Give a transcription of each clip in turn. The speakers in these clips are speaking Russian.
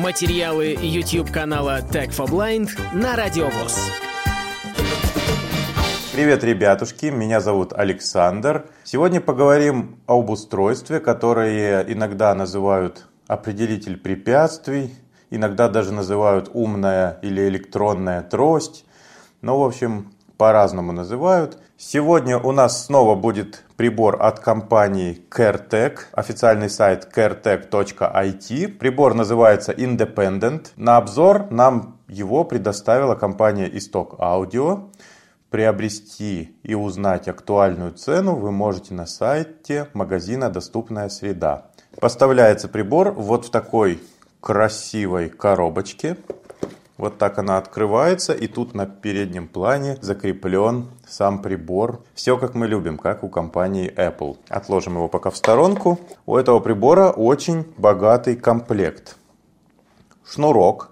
Материалы YouTube канала Tech for Blind на Радиовоз. Привет, ребятушки, меня зовут Александр. Сегодня поговорим об устройстве, которое иногда называют определитель препятствий, иногда даже называют умная или электронная трость. Ну, в общем, по-разному называют. Сегодня у нас снова будет прибор от компании CareTech, официальный сайт caretech.it. Прибор называется Independent. На обзор нам его предоставила компания Исток Audio. Приобрести и узнать актуальную цену вы можете на сайте магазина «Доступная среда». Поставляется прибор вот в такой красивой коробочке. Вот так она открывается, и тут на переднем плане закреплен сам прибор. Все как мы любим, как у компании Apple. Отложим его пока в сторонку. У этого прибора очень богатый комплект. Шнурок,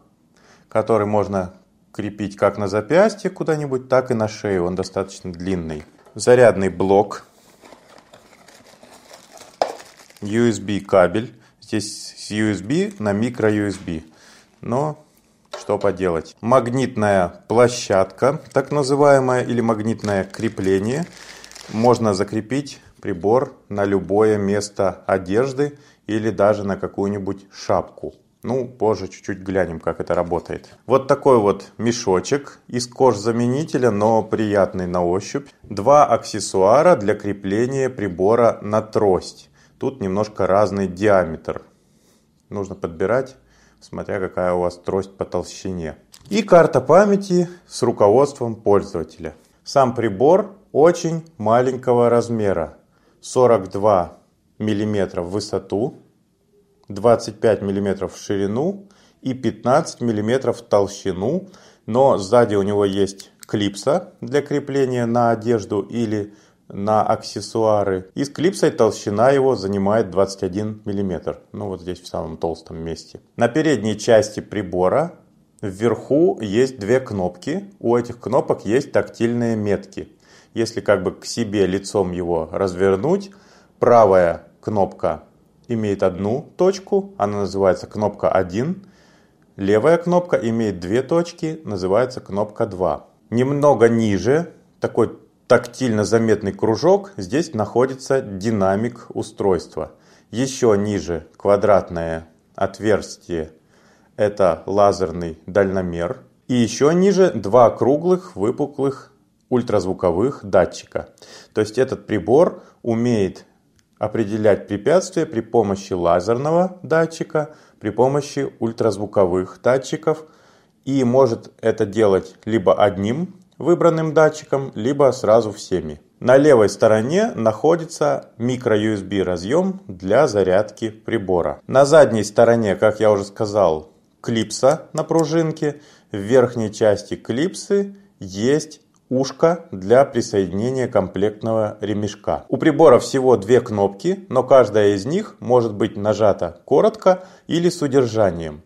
который можно крепить как на запястье куда-нибудь, так и на шею. Он достаточно длинный. Зарядный блок. USB кабель. Здесь с USB на микро USB. Но что поделать. Магнитная площадка, так называемая, или магнитное крепление. Можно закрепить прибор на любое место одежды или даже на какую-нибудь шапку. Ну, позже чуть-чуть глянем, как это работает. Вот такой вот мешочек из кожзаменителя, но приятный на ощупь. Два аксессуара для крепления прибора на трость. Тут немножко разный диаметр. Нужно подбирать смотря какая у вас трость по толщине. И карта памяти с руководством пользователя. Сам прибор очень маленького размера. 42 мм в высоту, 25 мм в ширину и 15 мм в толщину. Но сзади у него есть клипса для крепления на одежду или на аксессуары. И с клипсой толщина его занимает 21 мм. Ну вот здесь в самом толстом месте. На передней части прибора вверху есть две кнопки. У этих кнопок есть тактильные метки. Если как бы к себе лицом его развернуть, правая кнопка имеет одну точку, она называется кнопка 1. Левая кнопка имеет две точки, называется кнопка 2. Немного ниже, такой тактильно заметный кружок, здесь находится динамик устройства. Еще ниже квадратное отверстие – это лазерный дальномер. И еще ниже два круглых выпуклых ультразвуковых датчика. То есть этот прибор умеет определять препятствия при помощи лазерного датчика, при помощи ультразвуковых датчиков и может это делать либо одним выбранным датчиком, либо сразу всеми. На левой стороне находится micro-USB разъем для зарядки прибора. На задней стороне, как я уже сказал, клипса на пружинке. В верхней части клипсы есть ушко для присоединения комплектного ремешка. У прибора всего две кнопки, но каждая из них может быть нажата коротко или с удержанием.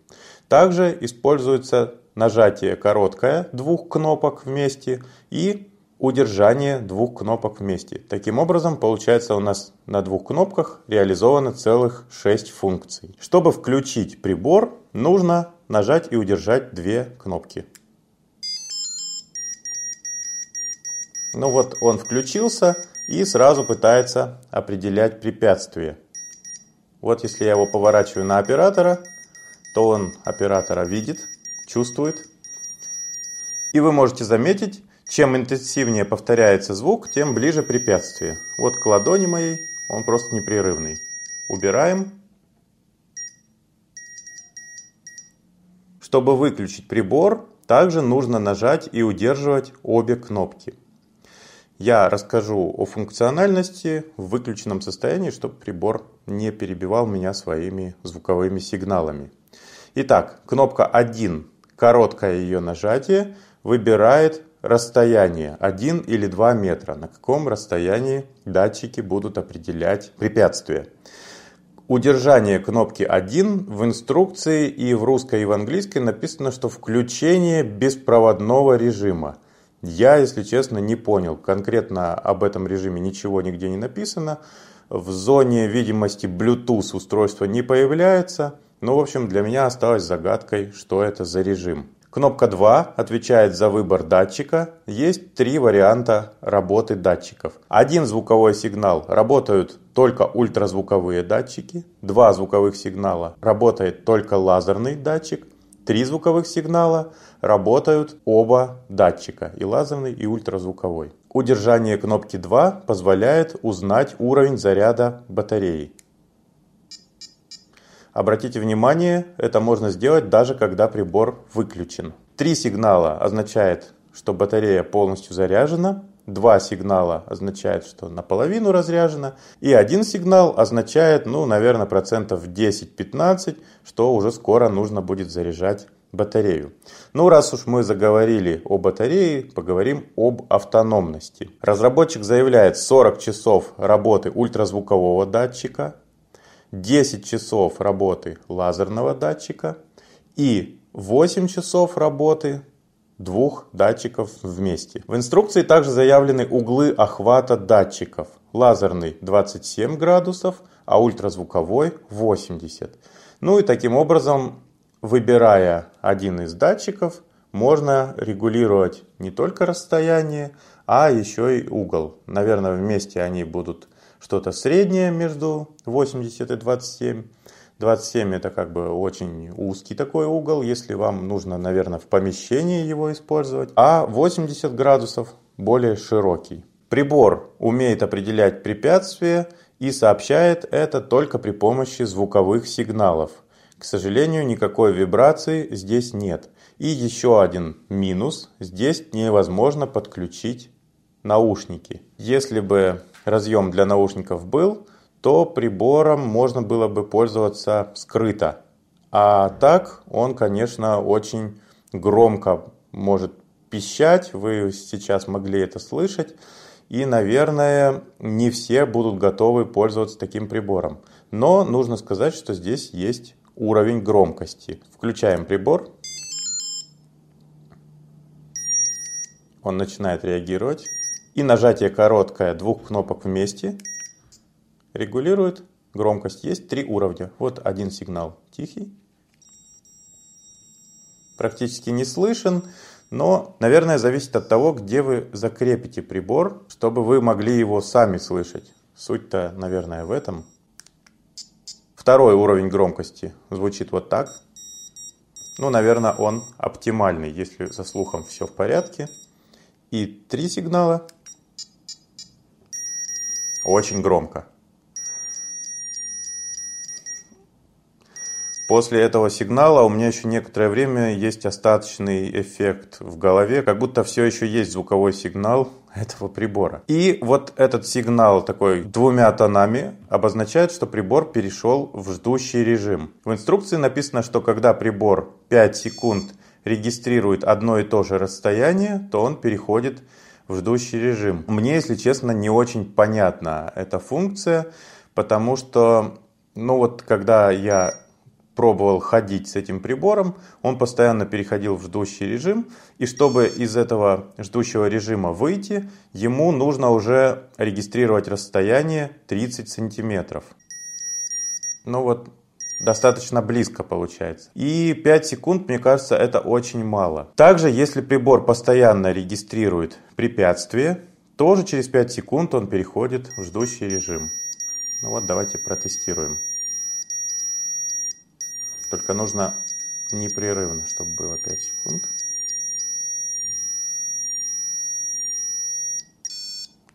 Также используется нажатие короткое двух кнопок вместе и удержание двух кнопок вместе. Таким образом, получается у нас на двух кнопках реализовано целых 6 функций. Чтобы включить прибор, нужно нажать и удержать две кнопки. Ну вот он включился и сразу пытается определять препятствие. Вот если я его поворачиваю на оператора, то он оператора видит, чувствует. И вы можете заметить, чем интенсивнее повторяется звук, тем ближе препятствие. Вот к ладони моей он просто непрерывный. Убираем. Чтобы выключить прибор, также нужно нажать и удерживать обе кнопки. Я расскажу о функциональности в выключенном состоянии, чтобы прибор не перебивал меня своими звуковыми сигналами. Итак, кнопка 1 короткое ее нажатие выбирает расстояние 1 или 2 метра, на каком расстоянии датчики будут определять препятствие. Удержание кнопки 1 в инструкции и в русской и в английской написано, что включение беспроводного режима. Я, если честно, не понял. Конкретно об этом режиме ничего нигде не написано. В зоне видимости Bluetooth устройство не появляется. Ну, в общем, для меня осталось загадкой, что это за режим. Кнопка 2 отвечает за выбор датчика. Есть три варианта работы датчиков. Один звуковой сигнал работают только ультразвуковые датчики. Два звуковых сигнала работает только лазерный датчик. Три звуковых сигнала работают оба датчика, и лазерный, и ультразвуковой. Удержание кнопки 2 позволяет узнать уровень заряда батареи. Обратите внимание, это можно сделать даже когда прибор выключен. Три сигнала означает, что батарея полностью заряжена. Два сигнала означает, что наполовину разряжена. И один сигнал означает, ну, наверное, процентов 10-15, что уже скоро нужно будет заряжать батарею. Ну, раз уж мы заговорили о батарее, поговорим об автономности. Разработчик заявляет 40 часов работы ультразвукового датчика, 10 часов работы лазерного датчика и 8 часов работы двух датчиков вместе. В инструкции также заявлены углы охвата датчиков. Лазерный 27 градусов, а ультразвуковой 80. Ну и таким образом, выбирая один из датчиков, можно регулировать не только расстояние, а еще и угол. Наверное, вместе они будут что-то среднее между 80 и 27. 27 это как бы очень узкий такой угол, если вам нужно, наверное, в помещении его использовать. А 80 градусов более широкий. Прибор умеет определять препятствия и сообщает это только при помощи звуковых сигналов. К сожалению, никакой вибрации здесь нет. И еще один минус. Здесь невозможно подключить наушники. Если бы разъем для наушников был, то прибором можно было бы пользоваться скрыто. А так он, конечно, очень громко может пищать, вы сейчас могли это слышать. И, наверное, не все будут готовы пользоваться таким прибором. Но нужно сказать, что здесь есть уровень громкости. Включаем прибор. Он начинает реагировать. И нажатие короткое двух кнопок вместе регулирует громкость. Есть три уровня. Вот один сигнал тихий. Практически не слышен, но, наверное, зависит от того, где вы закрепите прибор, чтобы вы могли его сами слышать. Суть-то, наверное, в этом. Второй уровень громкости звучит вот так. Ну, наверное, он оптимальный, если со слухом все в порядке. И три сигнала очень громко. После этого сигнала у меня еще некоторое время есть остаточный эффект в голове, как будто все еще есть звуковой сигнал этого прибора. И вот этот сигнал такой двумя тонами обозначает, что прибор перешел в ждущий режим. В инструкции написано, что когда прибор 5 секунд регистрирует одно и то же расстояние, то он переходит в в ждущий режим. Мне, если честно, не очень понятна эта функция, потому что, ну вот, когда я пробовал ходить с этим прибором, он постоянно переходил в ждущий режим, и чтобы из этого ждущего режима выйти, ему нужно уже регистрировать расстояние 30 сантиметров. Ну вот, достаточно близко получается. И 5 секунд, мне кажется, это очень мало. Также, если прибор постоянно регистрирует препятствие, тоже через 5 секунд он переходит в ждущий режим. Ну вот, давайте протестируем. Только нужно непрерывно, чтобы было 5 секунд.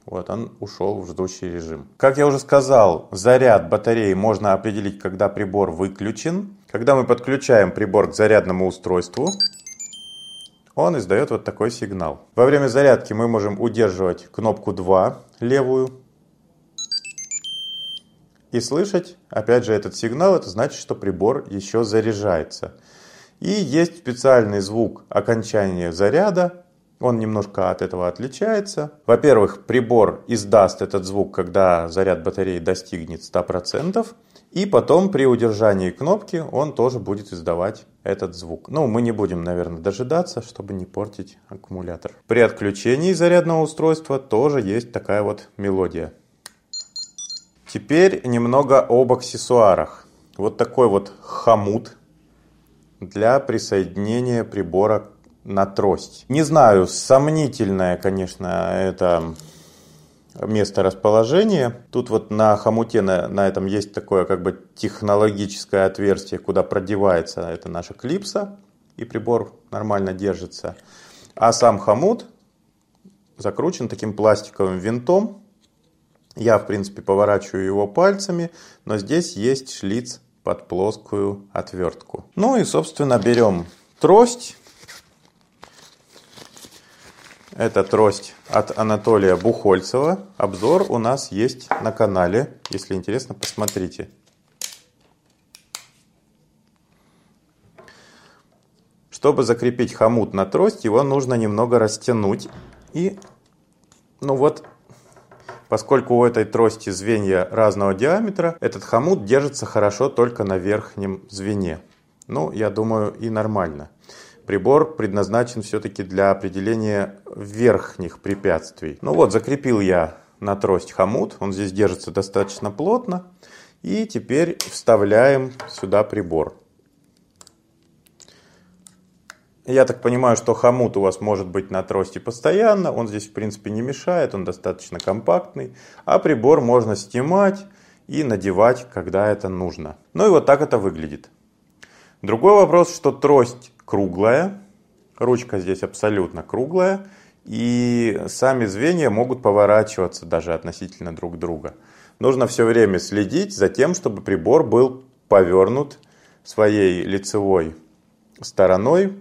Вот он ушел в ждущий режим. Как я уже сказал, заряд батареи можно определить, когда прибор выключен. Когда мы подключаем прибор к зарядному устройству, он издает вот такой сигнал. Во время зарядки мы можем удерживать кнопку 2 левую и слышать, опять же, этот сигнал. Это значит, что прибор еще заряжается. И есть специальный звук окончания заряда, он немножко от этого отличается. Во-первых, прибор издаст этот звук, когда заряд батареи достигнет 100%. И потом при удержании кнопки он тоже будет издавать этот звук. Ну, мы не будем, наверное, дожидаться, чтобы не портить аккумулятор. При отключении зарядного устройства тоже есть такая вот мелодия. Теперь немного об аксессуарах. вот такой вот хомут для присоединения прибора на трость. Не знаю, сомнительное, конечно, это место расположения. Тут вот на хомуте на, на этом есть такое как бы технологическое отверстие, куда продевается эта наша клипса, и прибор нормально держится. А сам хомут закручен таким пластиковым винтом. Я, в принципе, поворачиваю его пальцами, но здесь есть шлиц под плоскую отвертку. Ну и, собственно, берем трость это трость от Анатолия Бухольцева. Обзор у нас есть на канале. Если интересно, посмотрите. Чтобы закрепить хомут на трость, его нужно немного растянуть. И, ну вот, поскольку у этой трости звенья разного диаметра, этот хомут держится хорошо только на верхнем звене. Ну, я думаю, и нормально прибор предназначен все-таки для определения верхних препятствий. Ну вот, закрепил я на трость хомут, он здесь держится достаточно плотно. И теперь вставляем сюда прибор. Я так понимаю, что хомут у вас может быть на трости постоянно, он здесь в принципе не мешает, он достаточно компактный, а прибор можно снимать и надевать, когда это нужно. Ну и вот так это выглядит. Другой вопрос, что трость круглая, ручка здесь абсолютно круглая, и сами звенья могут поворачиваться даже относительно друг друга. Нужно все время следить за тем, чтобы прибор был повернут своей лицевой стороной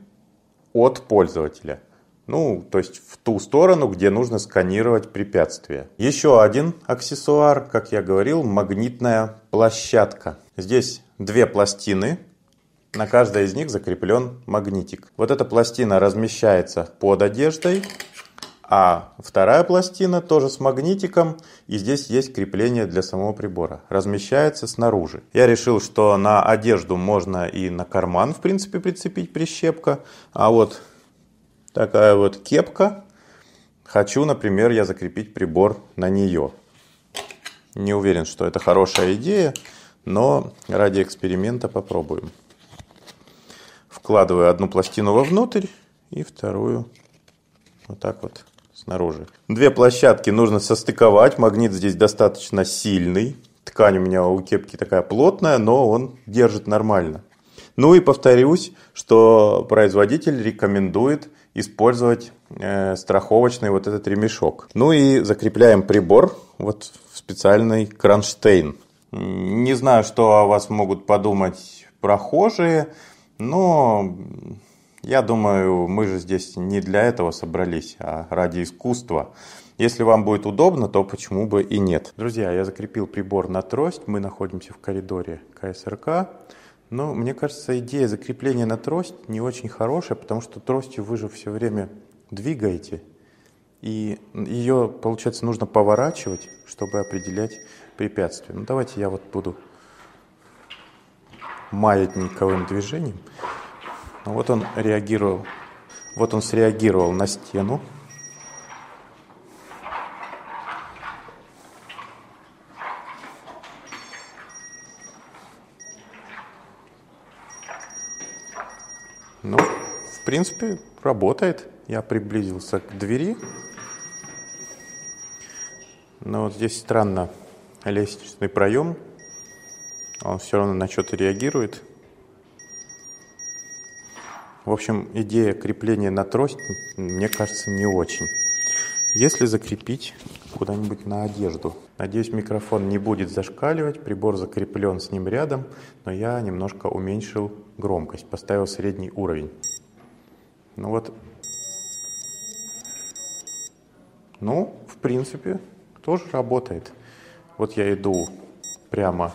от пользователя. Ну, то есть в ту сторону, где нужно сканировать препятствия. Еще один аксессуар, как я говорил, магнитная площадка. Здесь две пластины на каждой из них закреплен магнитик. Вот эта пластина размещается под одеждой, а вторая пластина тоже с магнитиком, и здесь есть крепление для самого прибора. Размещается снаружи. Я решил, что на одежду можно и на карман, в принципе, прицепить прищепка. А вот такая вот кепка. Хочу, например, я закрепить прибор на нее. Не уверен, что это хорошая идея, но ради эксперимента попробуем. Вкладываю одну пластину вовнутрь и вторую вот так вот снаружи. Две площадки нужно состыковать. Магнит здесь достаточно сильный. Ткань у меня у кепки такая плотная, но он держит нормально. Ну и повторюсь, что производитель рекомендует использовать э, страховочный вот этот ремешок. Ну и закрепляем прибор вот в специальный кронштейн. Не знаю, что о вас могут подумать прохожие. Но я думаю, мы же здесь не для этого собрались, а ради искусства. Если вам будет удобно, то почему бы и нет. Друзья, я закрепил прибор на трость. Мы находимся в коридоре КСРК. Но мне кажется, идея закрепления на трость не очень хорошая, потому что тростью вы же все время двигаете. И ее, получается, нужно поворачивать, чтобы определять препятствия. Ну давайте я вот буду маятниковым движением. Ну, вот он реагировал, вот он среагировал на стену. Ну, в принципе, работает. Я приблизился к двери. Но вот здесь странно лестничный проем он все равно на что-то реагирует. В общем, идея крепления на трость, мне кажется, не очень. Если закрепить куда-нибудь на одежду. Надеюсь, микрофон не будет зашкаливать, прибор закреплен с ним рядом, но я немножко уменьшил громкость, поставил средний уровень. Ну вот, ну, в принципе, тоже работает. Вот я иду прямо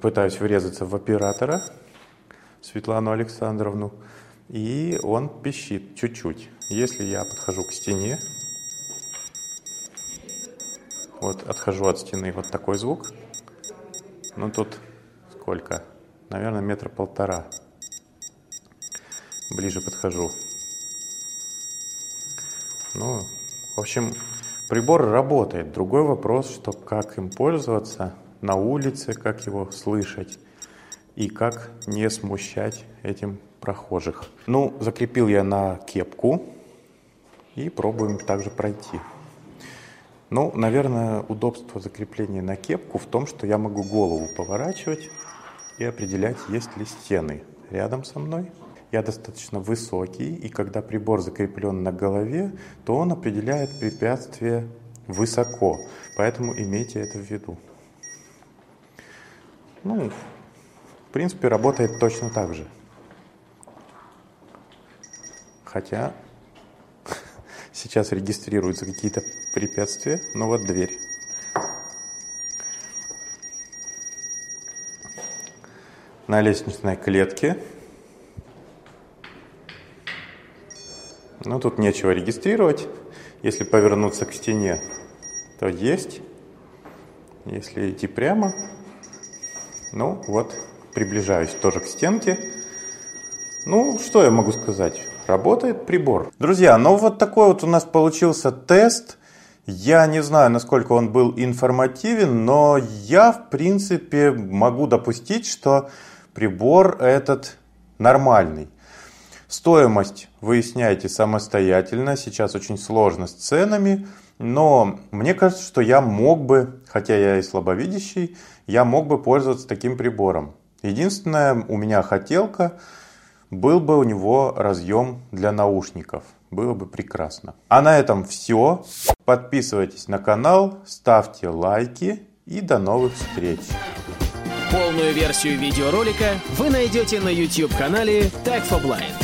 пытаюсь врезаться в оператора Светлану Александровну, и он пищит чуть-чуть. Если я подхожу к стене, вот отхожу от стены, вот такой звук, ну тут сколько? Наверное, метра полтора. Ближе подхожу. Ну, в общем, прибор работает. Другой вопрос, что как им пользоваться – на улице, как его слышать и как не смущать этим прохожих. Ну, закрепил я на кепку и пробуем также пройти. Ну, наверное, удобство закрепления на кепку в том, что я могу голову поворачивать и определять, есть ли стены рядом со мной. Я достаточно высокий, и когда прибор закреплен на голове, то он определяет препятствие высоко. Поэтому имейте это в виду. Ну, в принципе, работает точно так же. Хотя сейчас регистрируются какие-то препятствия, но вот дверь. На лестничной клетке. Ну, тут нечего регистрировать. Если повернуться к стене, то есть. Если идти прямо, ну вот, приближаюсь тоже к стенке. Ну, что я могу сказать? Работает прибор. Друзья, ну вот такой вот у нас получился тест. Я не знаю, насколько он был информативен, но я, в принципе, могу допустить, что прибор этот нормальный. Стоимость выясняйте самостоятельно. Сейчас очень сложно с ценами. Но мне кажется, что я мог бы, хотя я и слабовидящий, я мог бы пользоваться таким прибором. Единственная у меня хотелка – был бы у него разъем для наушников. Было бы прекрасно. А на этом все. Подписывайтесь на канал, ставьте лайки и до новых встреч. Полную версию видеоролика вы найдете на YouTube-канале Tag for Blind.